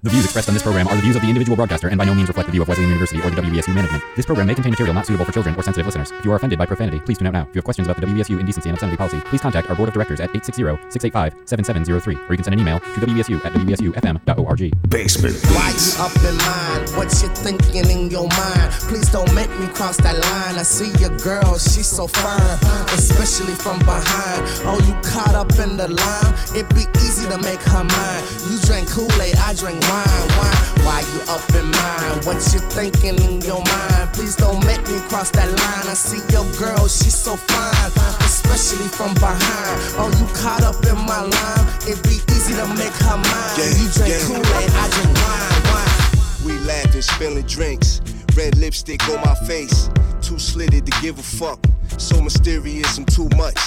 The views expressed on this program are the views of the individual broadcaster and by no means reflect the view of Wesleyan University or the WESU management. This program may contain material not suitable for children or sensitive listeners. If you are offended by profanity, please tune out now. If you have questions about the WESU indecency and obscenity policy, please contact our board of directors at 860-685-7703 or you can send an email to wesu at wesufm.org. Basement. Why you up in line? What you thinking in your mind? Please don't make me cross that line. I see your girl, she's so fine, especially from behind. Oh, you caught up in the line? It'd be easy to make her mine. You drink Kool-Aid, I drink wine, wine. Why you up in mine? What you thinking in your mind? Please don't make me cross that line. I see your girl, she's so fine, especially from behind. Oh, you caught up in my line? It'd be easy to make her mine. Yeah, you drink yeah. Kool-Aid, I drink wine, wine. We laughing, spilling drinks. Red lipstick on my face. Too slitted to give a fuck. So mysterious, I'm too much.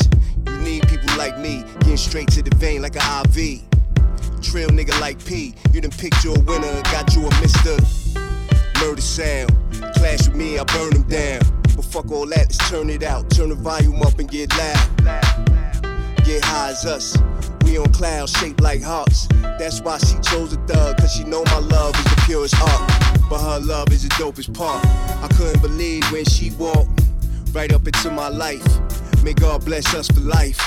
You need people like me, getting straight to the vein like an IV. Trill nigga like P. You done picked your winner, got you a Mr. Murder sound. Clash with me, I burn them down. But fuck all that, let's turn it out. Turn the volume up and get loud. Get high as us. We on clouds shaped like hearts. That's why she chose a thug, cause she know my love is the purest art. But her love is the dopest part. I couldn't believe when she walked right up into my life. May God bless us for life.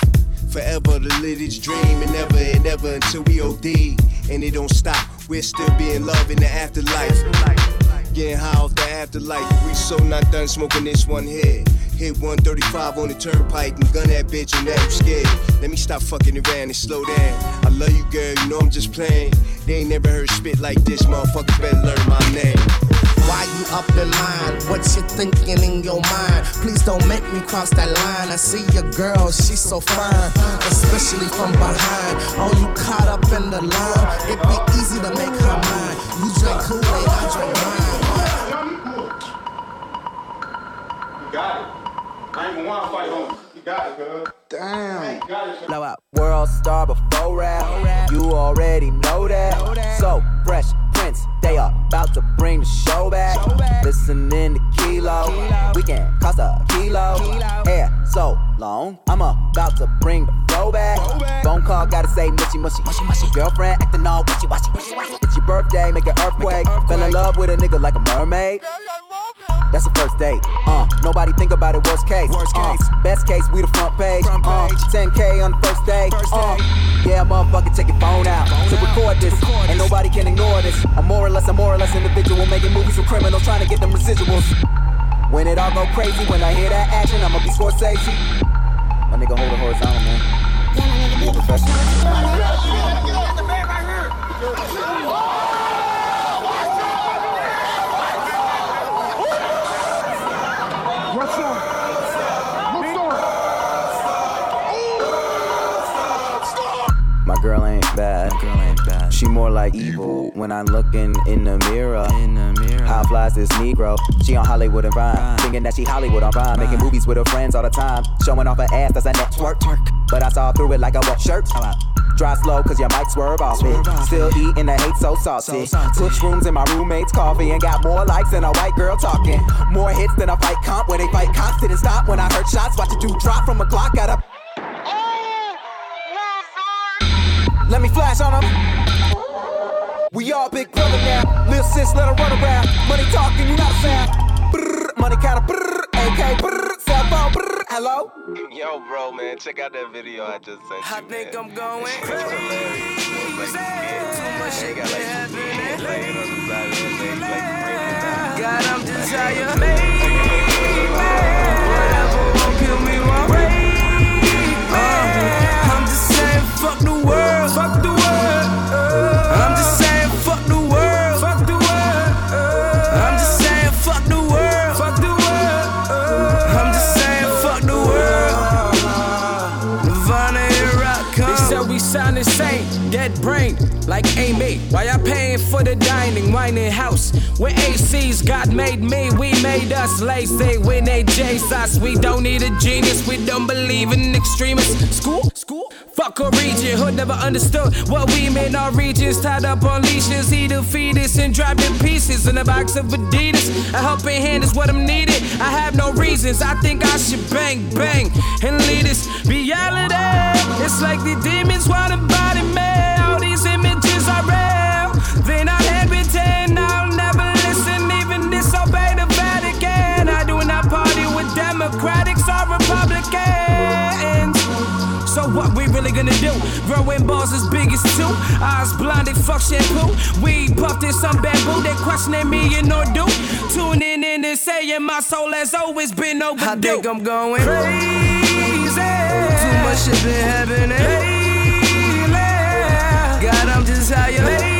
Forever to live this dream and never and ever until we OD. And it don't stop. We'll still be in love in the afterlife. Getting high off the afterlife. We so not done smoking this one here. Hit 135 on the turnpike and gun that bitch and now you scared. Let me stop fucking around and slow down. I love you, girl. You know I'm just playing. They ain't never heard spit like this. Motherfuckers better learn my name. Why you up in line? What you thinking in your mind? Please don't make me cross that line. I see your girl, she's so fine, especially from behind. Oh, you caught up in the line. It'd be easy to make her mine. You drink Kool-Aid, I drink wine. You got it. I ain't gonna wanna fight on. You got it, girl. Damn. You got it. Blow out. World star before rap. You already know that. So fresh Prince, they are about to bring the show back. Listening to Kilo, we can cost a kilo. kilo. Hair so long, I'm about to bring the flow back. Phone call, gotta say mushy mushy. Girlfriend acting all wishy washy. It's your birthday, make an earthquake. Fell in love with a nigga like a mermaid. That's the first date. Uh, nobody think about it. Worst case. Worst case. Uh, best case, we the front page. Uh, 10k on the first day. Uh, yeah, motherfucker, take your phone out to record this. And nobody can ignore this. I'm more or less, I'm more or less individual, making movies with criminals, trying to get them residuals. When it all go crazy, when I hear that action, I'ma be Scorsese. My nigga hold it horizontal, man. Be a professional. What's girl ain't bad. girl ain't bad. She more like evil when I'm looking in the mirror. In the mirror. How flies this Negro? She on Hollywood and Vine. Thinking that she Hollywood on Vine. Making movies with her friends all the time. Showing off her ass, that's a network. But I saw through it like a wet shirt. Drive slow, cause your might swerve off it. Still eating the hate so salty. Put shrooms in my roommate's coffee and got more likes than a white girl talking. More hits than a fight comp where they fight cops. Didn't stop when I heard shots. Watch it do drop from a clock. Got a Let me flash on them. We all big brother now. Little sis, let her run around. Money talking, you not a sound. Brrr, money counter, brrr, AK, brrr, cell phone, brrr, hello? Yo, bro, man, check out that video I just sent you. I think man. I'm going It's hilarious. It's like, yeah, Too much shit got like happening. laying on the side of their legs, like breaking down. God, I'm desire made. Whatever won't kill me fuck the world. Fuck the world. Uh. I'm just saying, fuck the world. Fuck the world. Uh. I'm just saying, fuck the world. Fuck the world. Uh. I'm just saying, fuck the world. Nirvana here I come. They said we sound insane, dead brain, like Amy. Why y'all paying for the dining, whining house? With ACs, God made me, we made us lazy. When they chase us, we don't need a genius, we don't believe in extremists. School, fuck a region, hood never understood what we meant. Our regions tied up on leashes, eat a fetus and drop in pieces in a box of Adidas. A helping hand is what I'm needed. I have no reasons, I think I should bang, bang, and lead this reality. It's like the demons want to body me. Growing balls as big as two. Eyes blinded, fuck shampoo. Weed puffed in some bamboo. They questioning me in do. Tuning in and saying my soul has always been overdue. I think I'm going crazy. Too much shit been happening lately. God, I'm just how you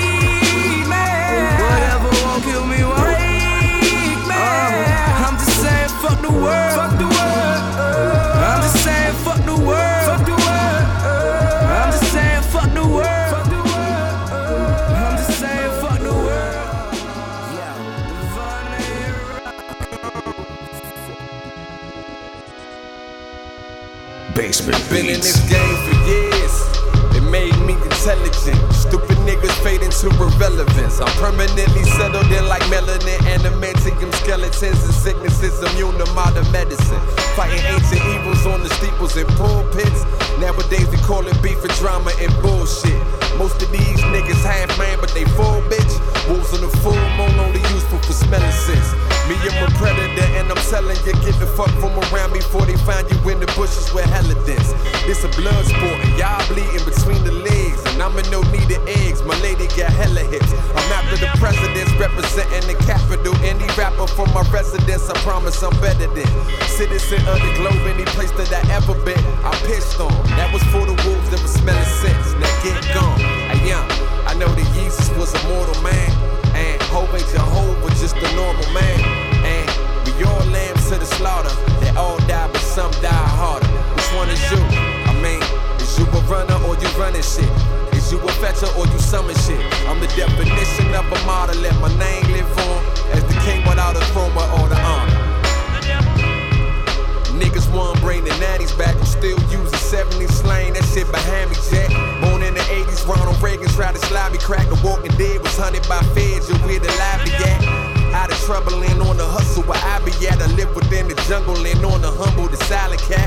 Been in this game into irrelevance. I'm permanently settled in like melanin, adamantium skeletons and sicknesses immune to modern medicine. Fighting ancient evils on the steeples and pulpits. Nowadays we call it beef and drama and bullshit. Most of these niggas half man, but they full bitch. Wolves on the full moon only useful for smelling sense. Me, I'm a predator, and I'm telling you, get the fuck from around me before they find you in the bushes where hella dense. This a blood sport, and y'all bleeding between the legs. And I'm promise I'm better than. Citizen of the globe, any place that I ever been. I pissed on. That was for the wolves that was smelling sense. Now get gone. Hey, young, I know that Jesus was a mortal man. And Hope ain't Jehovah, just a normal man. And we all lambs to the slaughter. They all die, but some die harder. Which one is you? I mean, is you a runner or you running shit? Is you a fetcher or you summon shit? I'm the definition of a model. Let my name live on as the king without a throne or the honor. Want bring the natties back. I'm still using 70s slang. That shit behind me, Jack. Born in the 80s, Ronald Reagan tried to slide me crack. The walking dead was hunted by feds. You where the lively at? Out of trouble and on the hustle where I be at. I live within the jungle and on the humble, the silent cat.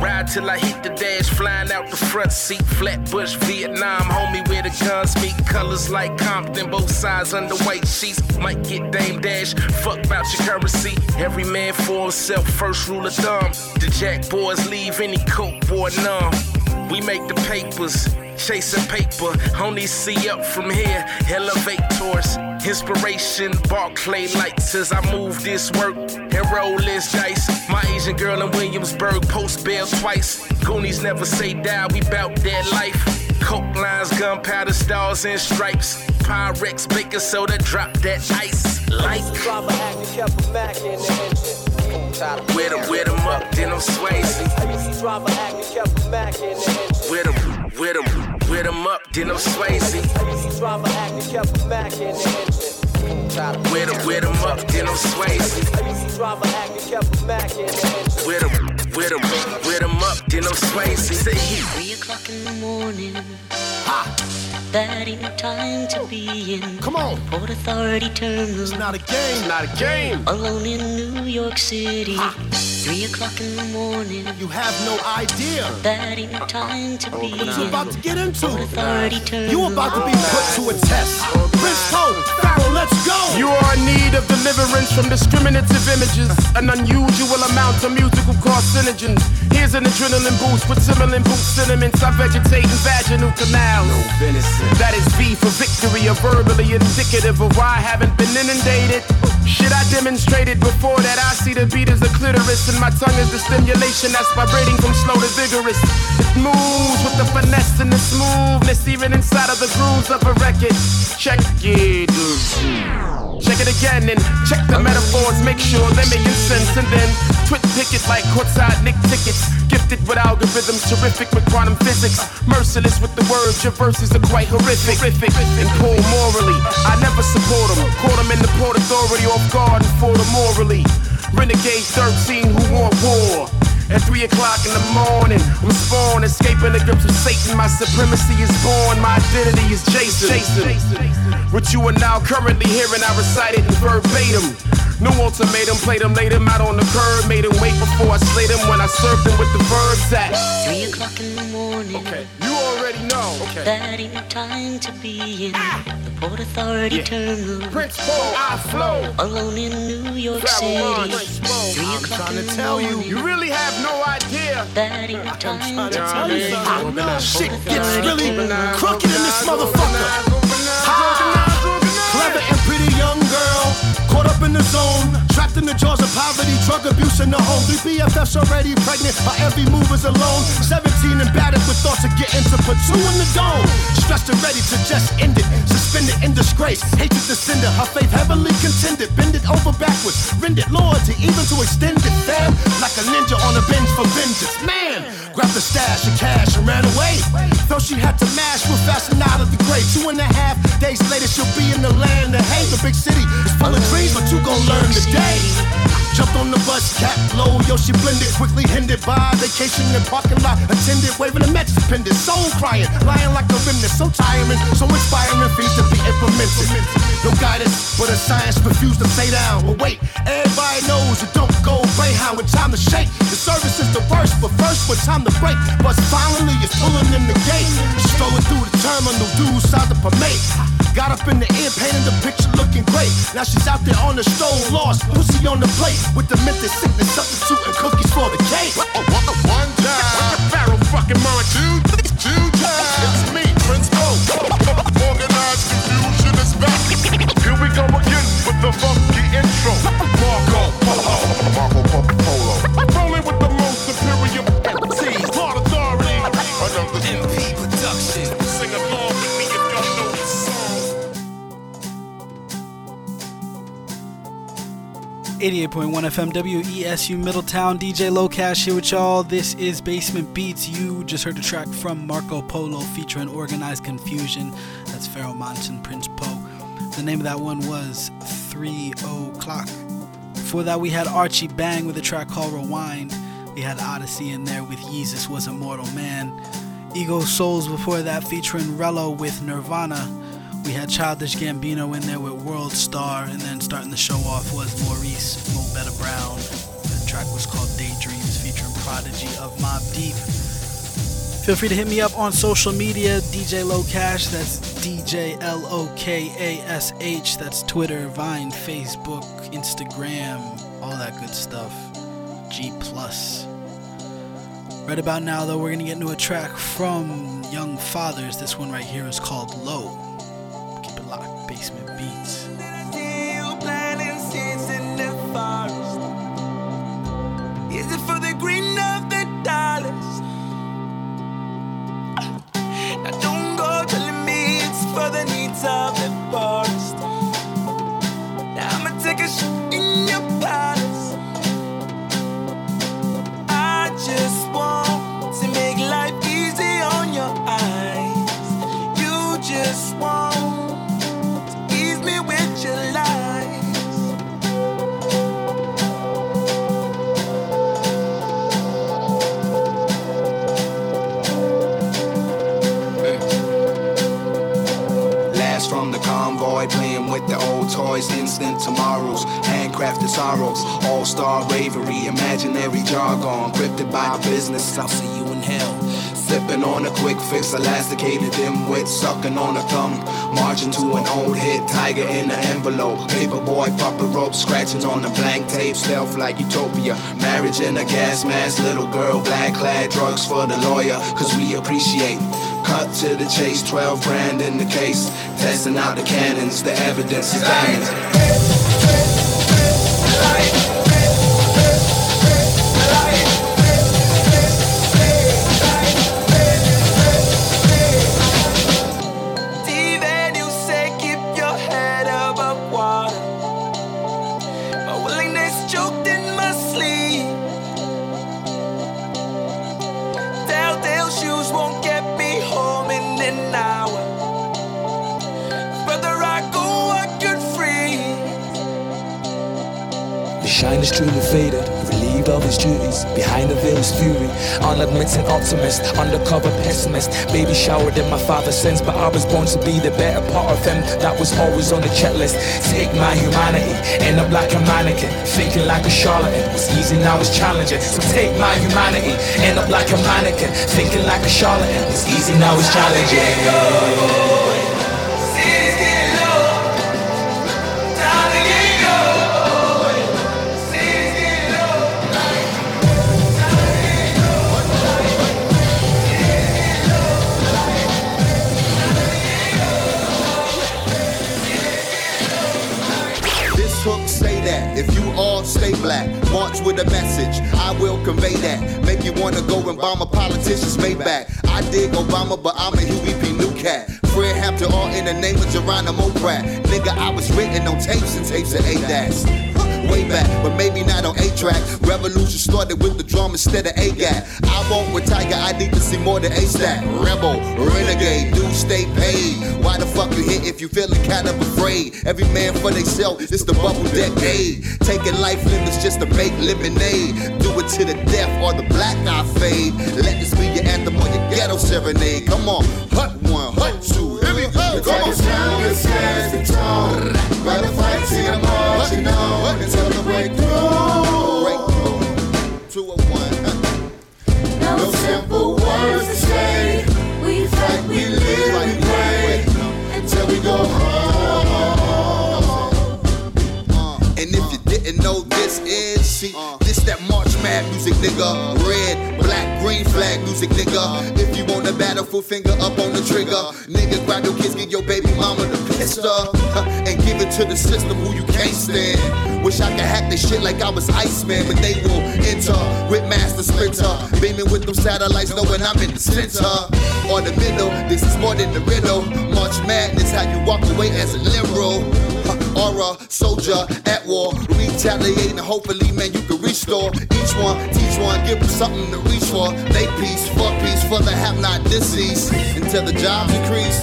Ride till I hit the dash, flying out the front seat. Flatbush, Vietnam, homie, where the guns meet. Colors like Compton, both sides under white sheets. Might get Dame Dash, fuck about your currency. Every man for himself, first rule of thumb. The Jack boys leave any coke boy numb. We make the papers, chasing paper. Only see up from here, elevate towards inspiration. Barclay lights as I move this work and roll this dice. My Asian girl in Williamsburg, post bail twice. Goonies never say die, we bout that life. Coke lines, gunpowder stars and stripes. Pyrex, baking soda, drop that ice. Like Driver acting, kept a Mac in the engine. With 'em, with 'em up, then I'm Swayze. Driver acting, kept a Mac in the engine. With 'em, with 'em, with 'em up, then I'm Swayze. Driver acting, kept a Mac in the engine. With 'em, with 'em up, then I'm Swayze. Driver acting, kept a Mac in the engine. With 'em, with 'em, with 'em up, then I'm Swayze. Three o'clock in the morning. That ain't no time to be in. Come on. Port Authority Terminal. It's not a game. It's Not a game. Alone in New York City. Three o'clock in the morning. You have no idea That ain't no time to be what in. about to get into. Port Authority Terminal. You about to be put to a test. Prince Cole, Pharoahe, let's go. You are in need of deliverance from discriminative images, an unusual amount of musical carcinogens. Here's an adrenaline boost with similar boost sentiments. I vegetate in vaginal canals. That is V for victory, a verbally indicative of why I haven't been inundated Shit, I demonstrated before that I see the beat as the clitoris, and my tongue is the stimulation that's vibrating from slow to vigorous. Moves with the finesse and the smoothness, even inside of the grooves of a record. Check it. Check it again and check the metaphors, make sure they're making sense, and then twit picket like courtside Nick tickets. Gifted with algorithms, terrific with quantum physics. Merciless with the words, your verses are quite horrific. horrific. And poor morally, I never support them. Caught them in the port authority off guard and fought them morally. Renegade 13 who want war. At 3 o'clock in the morning, I'm spawned, escaping the grips of Satan. My supremacy is born, my identity is Jason. Jason. What you are now currently hearing, I recite it in verbatim. No ultimatum, played him, laid him out on the curb, made him wait before I slayed him when I served him with the verbs at Three o'clock in the morning. Okay, already know. Okay. That ain't time to be in ah! the Port Authority Yeah. terminal. Prince Paul, I flow. Alone in New York Farrell City. Prince Three I'm o'clock trying in to tell you, you really have no idea. That ain't time to tell be you in something. the Shit Port gets Authority really terminal. crooked in this motherfucker. Clever and pretty young girl, caught up in the zone, trapped in the jaws of poverty, drug abuse in the home. Three BFFs already pregnant, her every move is alone. 17 and battered with thoughts of getting to put two in the dome. Stressed and ready to just end it, suspended in disgrace. Hatred to cinder, her her faith heavily contended, bend it over backwards, rend rendered loyalty even to extend it, fam. Like a ninja on a binge for vengeance. Man, grabbed the stash of cash and ran away. Though she had to mash real fast and out of the grave. Two and a half days later, she'll be in the land of hate. The big city is full of dreams, but you gon' learn today. Jumped on the bus, cap low, yo, she blended. Quickly hindered by vacation in parking lot. Attended, waving a message pendant. Soul crying, lying like a remnant. So tiring, so inspiring, feeds to be implemented. No guidance, but a science refused to stay down. But wait, everybody knows it don't go Greyhound with time to shake. The service is the worst, but first with time to break. But finally, it's pulling in the gate. Strolling through the terminal, dudes out the parade. Got up in the air, painting the picture looking great. Now she's out there on the stroll, lost, pussy on the plate. With the mental sickness, substitute and cookies for the cake. One time. Pharaoh fucking mind. Two, two times. It's me, Prince O. Organized confusion is back. Here we go again with the funky intro. 88.1 FM WESU Middletown, DJ Lokash here with y'all. This is Basement Beats. You just heard a track from Marco Polo featuring Organized Confusion. That's Pharoahe Monch, Prince Po. The name of that one was 3 O'Clock. Before that, we had Archie Bang with a track called Rewind. We had Odyssey in there with Jesus Was a Mortal Man. Ego Souls before that featuring Rello with Nirvana. We had Childish Gambino in there with World Star, and then starting the show off was Maurice Mo Better Brown. The track was called Daydreams featuring Prodigy of Mobb Deep. Feel free to hit me up on social media, DJ Lokash. That's DJ L O K A S H. That's Twitter, Vine, Facebook, Instagram, all that good stuff. G plus. Right about now, though, we're gonna get into a track from Young Fathers. This one right here is called Low. Basement Beats. Is it for the green of the dollars? Now don't go telling me it's for the needs of the forest. Toys, instant tomorrows, handcrafted sorrows, all star bravery, imaginary jargon, encrypted by business. I'll see you in hell. Sipping on a quick fix, elasticated dimwit, sucking on a thumb. Marching to an old hit, tiger in an envelope. Paperboy, puppet rope, scratching on the blank tape, stealth like utopia. Marriage in a gas mask, little girl, black clad, drugs for the lawyer, cause we appreciate. Cut to the chase, 12 grand in the case. Testing out the cannons, the evidence is damning. Shine is truly faded, relieved of his duties. Behind the veil is fury, unadmitted optimist, undercover pessimist. Baby showered in my father's sins, but I was born to be the better part of him. That was always on the checklist. Take my humanity, end up like a mannequin, thinking like a charlatan. It's easy now, it's challenging. So take my humanity, end up like a mannequin, thinking like a charlatan. It's easy now, it's challenging. This all stay black, march with a message. I will convey that. Make you wanna go and bomb a politician's Maybach. I dig Obama, but I'm a Huey. New cat. Hampton, all in the name of Geronimo Pratt. Nigga, I was written on tapes and tapes of ADAS. Way back, but maybe not on A track. Revolution started with the drum instead of A-Gat. I won't with Tiger, I need to see more than A-Stack. Rebel, renegade, do stay paid. Why the fuck you here if you feeling kind of afraid? Every man for theyself, it's the bubble decade. Taking life limits just to make lemonade. Do it to the death or the black eye fade. Let this be your anthem or your ghetto serenade. Come on, hut one, hut two, Come on. devil's down, it scares the tone. Rather fight till you're marching on until the breakthrough. Two or one. No simple words to say. We fight, we live, we pray until we go home. And if you didn't know this is, see, uh. this that March Mad music, nigga. Red, black, green flag music, nigga. If you want a battlefield finger up on the trigger, nigga, grab your kids, get your baby mama the pistol, and give it to the system who you can't stand. Wish I could hack this shit like I was Iceman, but they will enter with Master Splinter, beaming with them satellites, knowing I'm in the center or the middle. This is more than the riddle. March Madness, how you walk away as a liberal. Huh, Or a soldier at war, retaliating. Hopefully, man, you can restore each one, teach one, give them something to reach for. They peace, for peace, for the have not deceased until the jobs increase.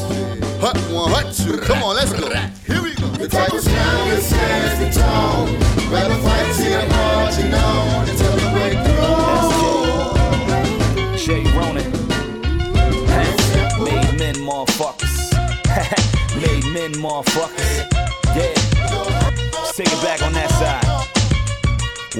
Hut one, hut two, come on, let's go. Here we go. The devil's down, it scares the tone. Rather fight till you're marching on until the breakthrough. Jay Ronan. Made men motherfuckers. Made men motherfuckers. Yeah. Let's take it back on that side.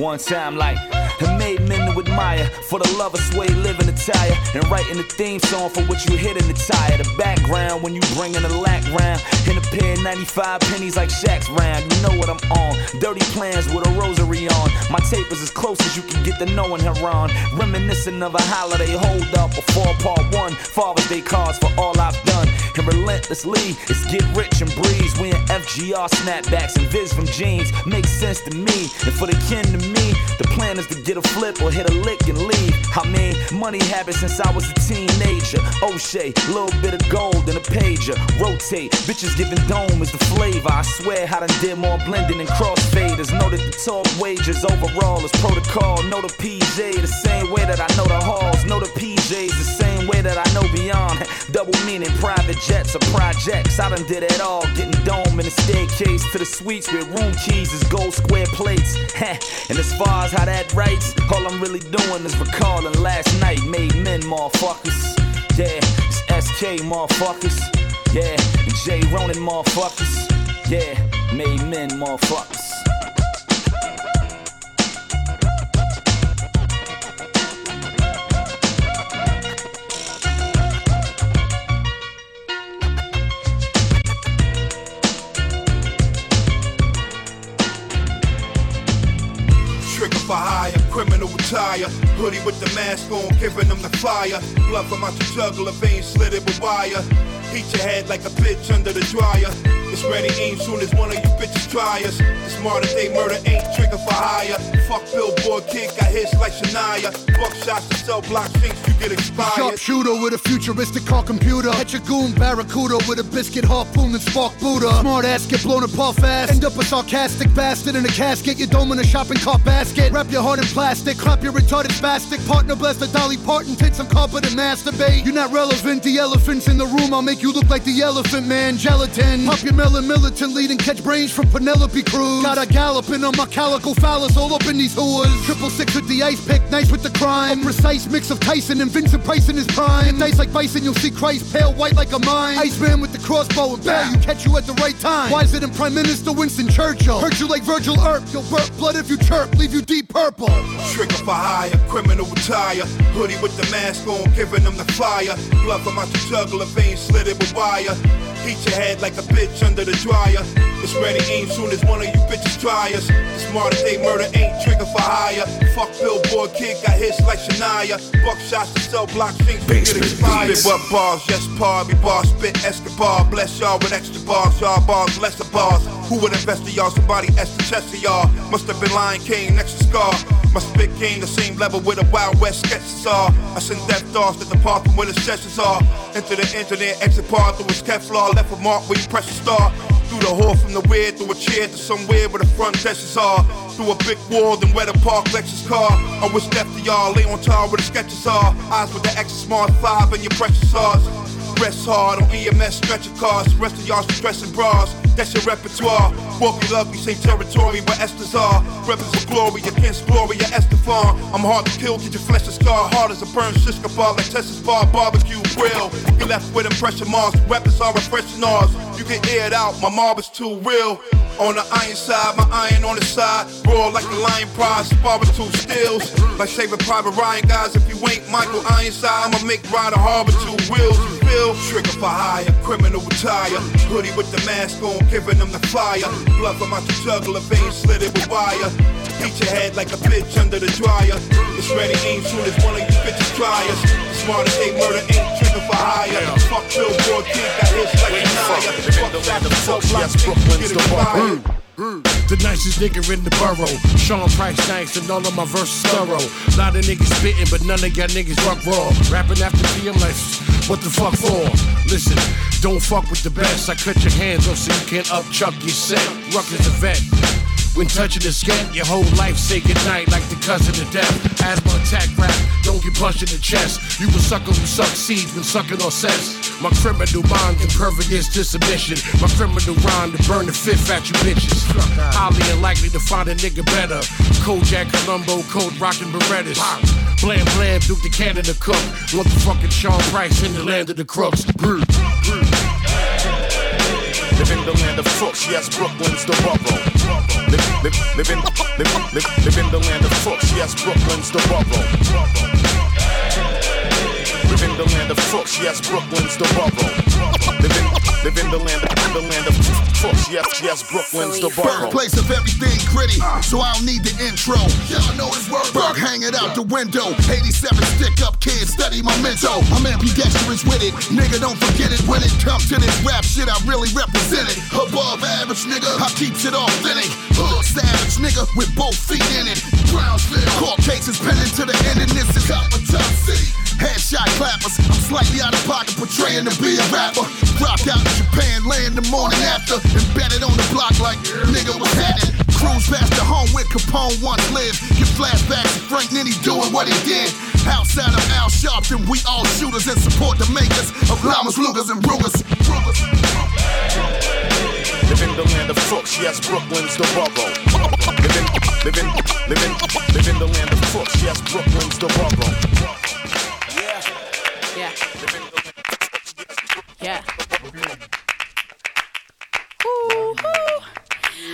One time like I made men to admire for the love of suede living attire and writing the theme song for what you hit in the tire. The background when you bring in the lack round in a pair of 95 pennies like Shaq's round. You know what I'm on. Dirty plans with a rosary on. My tape is as close as you can get to knowing her on. Reminiscent of a holiday hold up, four part one. Father's Day cards for all I've done. And relentlessly, it's get rich and breeze. We in FGR snapbacks and viz from jeans. Makes sense to me. And for the kin to me, the plan is to get a flip or hit a lick and leave. I mean, money habits since I was a teenager. O'Shea, little bit of gold in a pager. Rotate, bitches giving dome is the flavor. I swear I done did more blending and crossfaders. Know that the talk wages overall is protocol. Know the PJ the same way that I know the halls. Know the PJs the same way that I know beyond. Double meaning private jets or projects. I done did it all. Getting dome in the staircase to the suites with room keys is gold square plates. and as far as how that writes, all I'm really doing is recalling last night. Made men, motherfuckers. Yeah, it's SK, motherfuckers. Yeah, J Ronan, motherfuckers. Yeah, made men, motherfuckers. Criminal attire. Hoodie with the mask on, giving them the fire. Blood from out your jugular vein slitted with wire. Heat your head like a bitch under the dryer. It's ready aim soon as one of you bitches try us. The smarter they murder ain't trigger for hire. Fuck Billboard kid, got hits like Shania. Fuck shots to sell block sinks, you get expired. Sharpshooter with a futuristic car computer. Catch a goon barracuda with a biscuit harpoon and spark Buddha. Smart ass get blown apart fast. End up a sarcastic bastard in a casket. Your dome in a shopping cart basket. Wrap your heart in plastic. Clap your retarded spastic. Partner bless the Dolly Parton. Tits some carpet and masturbate. You're not relevant. The elephant's in the room. I'll make you look like the elephant man. Gelatin. Pop your melon militant leading catch brains from Penelope Cruz. Got a galloping on my calico phallus all up in these whores. Triple six with the ice pick. Nice with the crime. A precise mix of Tyson and Vincent Price in his prime. Dice like bison, you'll see Christ pale white like a mine. Iceman with the crossbow and bell, you catch you at the right time. Wiser than Prime Minister Winston Churchill. Hurt you like Virgil Earp, you'll burp blood if you chirp, leave you deep purple. Trigger for hire, criminal retire. Hoodie with the mask on, giving them the fire. Blood from out your jugular vein slitted with wire. Heat your head like a bitch under the dryer. It's ready aim soon as one of you bitches try us. The smarter they murder ain't trigger for hire. Fuck Billboard kid, got hits like Shania. Buck shots to sell block sinks, we get expired. Spit what bars, yes, par, we bar, spit Escobar. Bless y'all with extra bars, y'all bars, lesser bars. Who would invest in y'all? Somebody asked the chest of y'all. Must have been Lion King next to Scar. My spit came the same level with the Wild West sketches are. I send death dogs to the park from where the sessions are. Into the internet, exit part through his Kevlar. Left a mark where you press the star. Through the hall from the weird, through a chair to somewhere where the front desks are. Through a big wall, then where the park Lexus car. I wish death to y'all, lay on top where the sketches are. Eyes with the extra smart five and your precious stars. Rest hard on EMS stretcher cars. Rest of y'all stressing bras. That's your repertoire. Walkie lovely, same territory where Esther's are. Rebels of glory against Gloria Estefan. I'm hard to kill, get your flesh a scar. Hard as a burned shish like Texas bar barbecue grill. You left with impression marks. Weapons are refreshing ours. You get aired out, my mob is too real. On the iron side, my iron on the side. Raw like the lion prize, spar with two steels. Like saving Private Ryan, guys. If you ain't Michael Ironside, I'ma make Ryder Harbor two wheels. Feel? Trigger for hire, criminal retire. Hoodie with the mask on, giving them the fire. Blood from out your jugular vein slitted with wire. Beat your head like a bitch under the dryer. It's ready, aim soon as one of you bitches try us. The smartest they murder ain't trigger for hire. Fuck Billboard, kid got hits like a tire Fuck that, the fuck yes, Brooklyn's the get The nicest nigga in the borough. Sean Price nice and all of my verses thorough. Lot of niggas spitting, but none of y'all niggas rock raw. Rapping after PM lessons. What the fuck for? Listen, don't fuck with the best. I cut your hands off so you can't upchuck your set. Ruck is a vet. When touching the skin, your whole life say goodnight like the cousin of death. Asthma attack rap, don't get punched in the chest. You a sucker who seeds when sucking on sex. My criminal mind impervious to submission. My criminal rhyme to burn the fifth at you bitches. Highly unlikely to find a nigga better. Kojak Columbo, cold rockin' Berettas. Blam blam, Duke the Canada cook. Want the fucking Sean Price in the land of the crooks. Brr, brr. Live in the land of crooks, yes, Brooklyn's the borough. Live, live, live, in, live, live, live in the land of crooks, yes, Brooklyn's the borough. Live in the land of crooks, yes, Brooklyn's the borough. Live in, in the land of the land of crooks, yes, yes, Brooklyn's the borough. Birthplace of everything gritty, so I don't need the intro. Y'all know his word. Berg hanging out the window. 87 stick up kids, study my mental. I'm ambidextrous with it, nigga. Don't forget it when it comes to this rap shit. I really represent it. Above average, nigga. I keeps it authentic. Hood savage, nigga, with both feet in it. Brownsville, court cases pending to the Clappers, I'm slightly out of pocket, portraying to be a rapper. Rock out in Japan, lay in the morning after, embedded on the block like nigga was happening. Cruise past the home where Capone once lived. Get flashbacks of Frank Nitty doing what he did. Outside of Al Sharpton, we all shooters and support the makers of Llamas, Lugas, and Brugers. Live in the land of crooks, yes, Brooklyn's the borough. Live in, live in, live in, live in the land of crooks, yes, Brooklyn's the borough. Yeah. Yeah.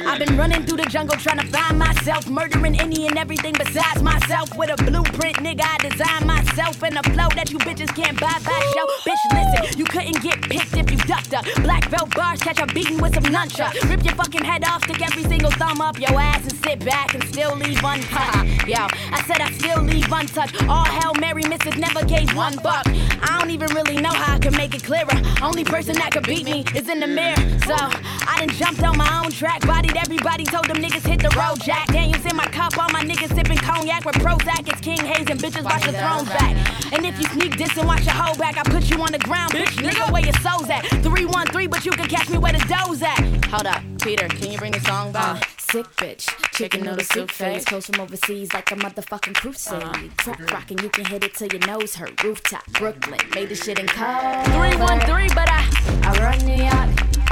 I've been running through the jungle trying to find myself, murdering any and everything besides myself. With a blueprint, nigga, I designed myself and a flow that you bitches can't buy by show. Bitch, listen, you couldn't get picked if you ducked up. Black belt bars, catch a beating with some nunchuck. Rip your fucking head off, stick every single thumb up your ass and sit back and still leave untouched. Yo, I said I still leave untouched. All hell Mary misses never gave one buck. I don't even really know how I can make it clearer. Only person that could beat me is in the mirror. So I done jumped on my own track, everybody, told them niggas hit the road, Jack. Daniels in my cup, all my niggas sipping cognac with Prozac. It's King Hayes and bitches watch the thrones back. And if you sneak this and watch your hoe back, I put you on the ground, bitch. Nigga, where your soul's at? 313, but you can catch me where the dough's at. Hold up, Peter, can you bring the song back? Uh, sick bitch, chicken noodle soup face, clothes from overseas like a motherfucking crusade. Uh-huh. Trap rockin', you can hit it till your nose hurt. Rooftop, Brooklyn, made this shit in code. 313, but I, I run New York.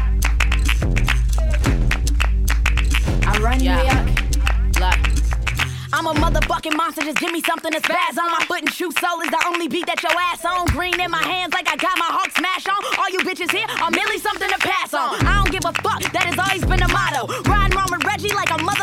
Run Yeah. I'm a motherfucking monster, just give me something to spaz on. My foot and shoe sole is the only beat that your ass on. Green in my hands like I got my Hulk smash on. All you bitches here are merely something to pass on. I don't give a fuck, that has always been a motto. Riding around with Reggie like a motherfucking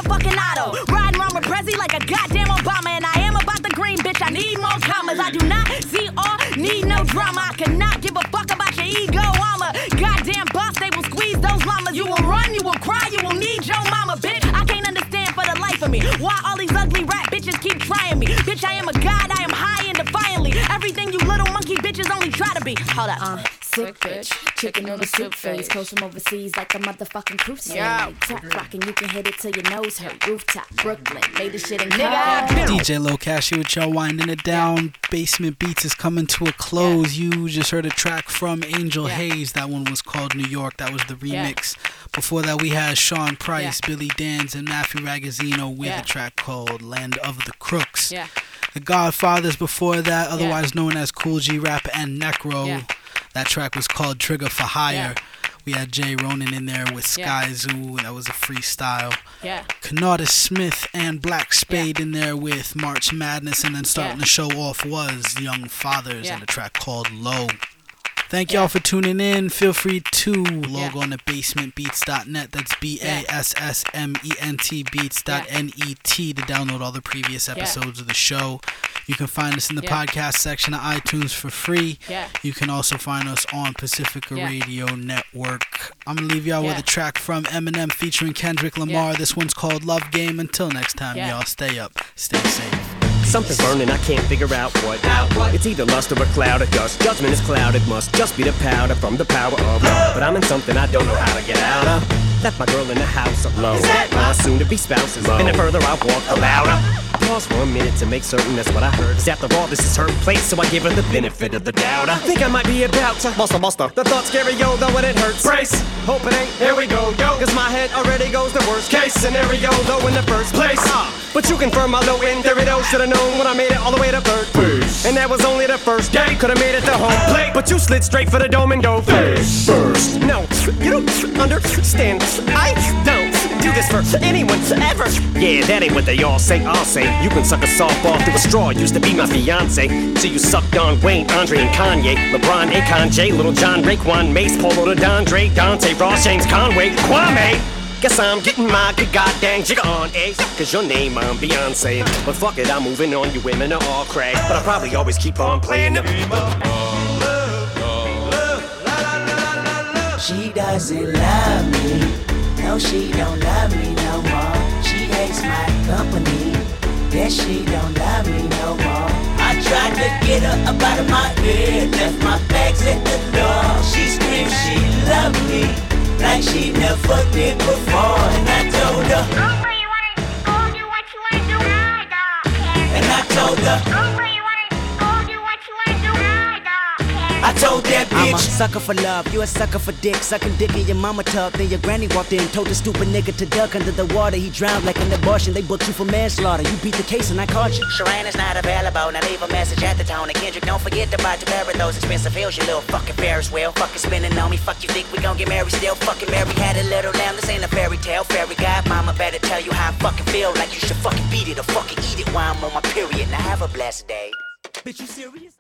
I am a god, I am high and defiantly. Everything you little monkey bitches only try to be. Hold up. Uh, sick bitch, chicken noodle soup face, clothes from overseas like a motherfucking crusade. Yeah. Trap rockin', you can hit it till your nose hurt. Rooftop, Brooklyn, made this shit in code. DJ Lokash here with y'all winding it down. Basement Beats is coming to a close. You just heard a track from Angel Haze. That one was called New York. That was the Yeah. remix. Before that, we had Sean Price, Billy Danze, and Matthew Ragazzino with Yeah. a track called Land of the Crooks. Yeah. The Godfathers before that, otherwise known as Kool G Rap and Necro. Yeah. That track was called Trigger for Hire. We had Jay Ronan in there with Yeah. Skyzoo. That was a freestyle. Yeah. Kanata Smith and Black Spade in there with March Madness, and then starting Yeah. the show off was Young Fathers Yeah. and a track called Low. Thank y'all for tuning in. Feel free to log on to basementbeats.net. That's B A S S M E N T beats.net to download all the previous episodes of the show. You can find us in the Yeah. podcast section of iTunes for free. Yeah. You can also find us on Pacifica Yeah. Radio Network. I'm going to leave y'all with a track from Eminem featuring Kendrick Lamar. This one's called Love Game. Until next time, Yeah. y'all stay up, stay safe. Something's burning, I can't figure out what. It's either lust or a cloud of dust. Judgment is clouded, must just be the powder from the power of love. But I'm in something I don't know how to get out of. Left my girl in the house alone. Is that my soon to be spouses? And the further I walk, the louder. Pause for a minute to make certain that's what I heard. 'Cause after all, this is her place, so I give her the benefit of the doubt. I think I might be about to muster, buster. The thoughts scary, yo, though, and it hurts. Brace, hope it ain't. Here we go, yo. Cause my head already goes the worst case scenario, though, in the first place. Ah, but you confirm my low end theory, though. Should've known when I made it all the way to third base. And that was only the first day. Could've made it to home plate. But you slid straight for the dome and go face first. No, you don't understand. I don't do this for anyone ever. Yeah, that ain't what they all say. I'll say you can suck a softball through a straw. Used to be my fiance. So you sucked on Wayne, Andre, and Kanye. LeBron, Akon, J, Little John, Raekwon, Mace, Polo, to Dondre, Dante, Ross, James, Conway, Kwame. Guess I'm getting my good goddamn jigger on, eh? Cause your name I'm Beyonce. But fuck it, I'm moving on. You women are all crack. But I probably always keep on playing the game She doesn't love me. No, she don't love me no more. She hates my company. Yes, she don't love me no more. I tried to get her up out of my head. Left my bags at the door. She screamed she loved me. Like she never did before. And I told her. And I told her. Told that bitch. I'm a sucker for love, you a sucker for dick. Sucking dick in your mama tub. Then your granny walked in, told the stupid nigga to duck under the water. He drowned like an abortion. They booked you for manslaughter. You beat the case and I caught you. Sharon is not available. Now leave a message at the tone. And Kendrick, don't forget to buy two pair of those expensive heels. You little fucking Ferris wheel. Fucking spinning on me. Fuck you think we gon' get married still? Fucking Mary had a little lamb. This ain't a fairy tale. Fairy godmama better tell you how I fucking feel. Like you should fucking beat it or fucking eat it while I'm on my period. Now have a blessed day. Bitch, you serious?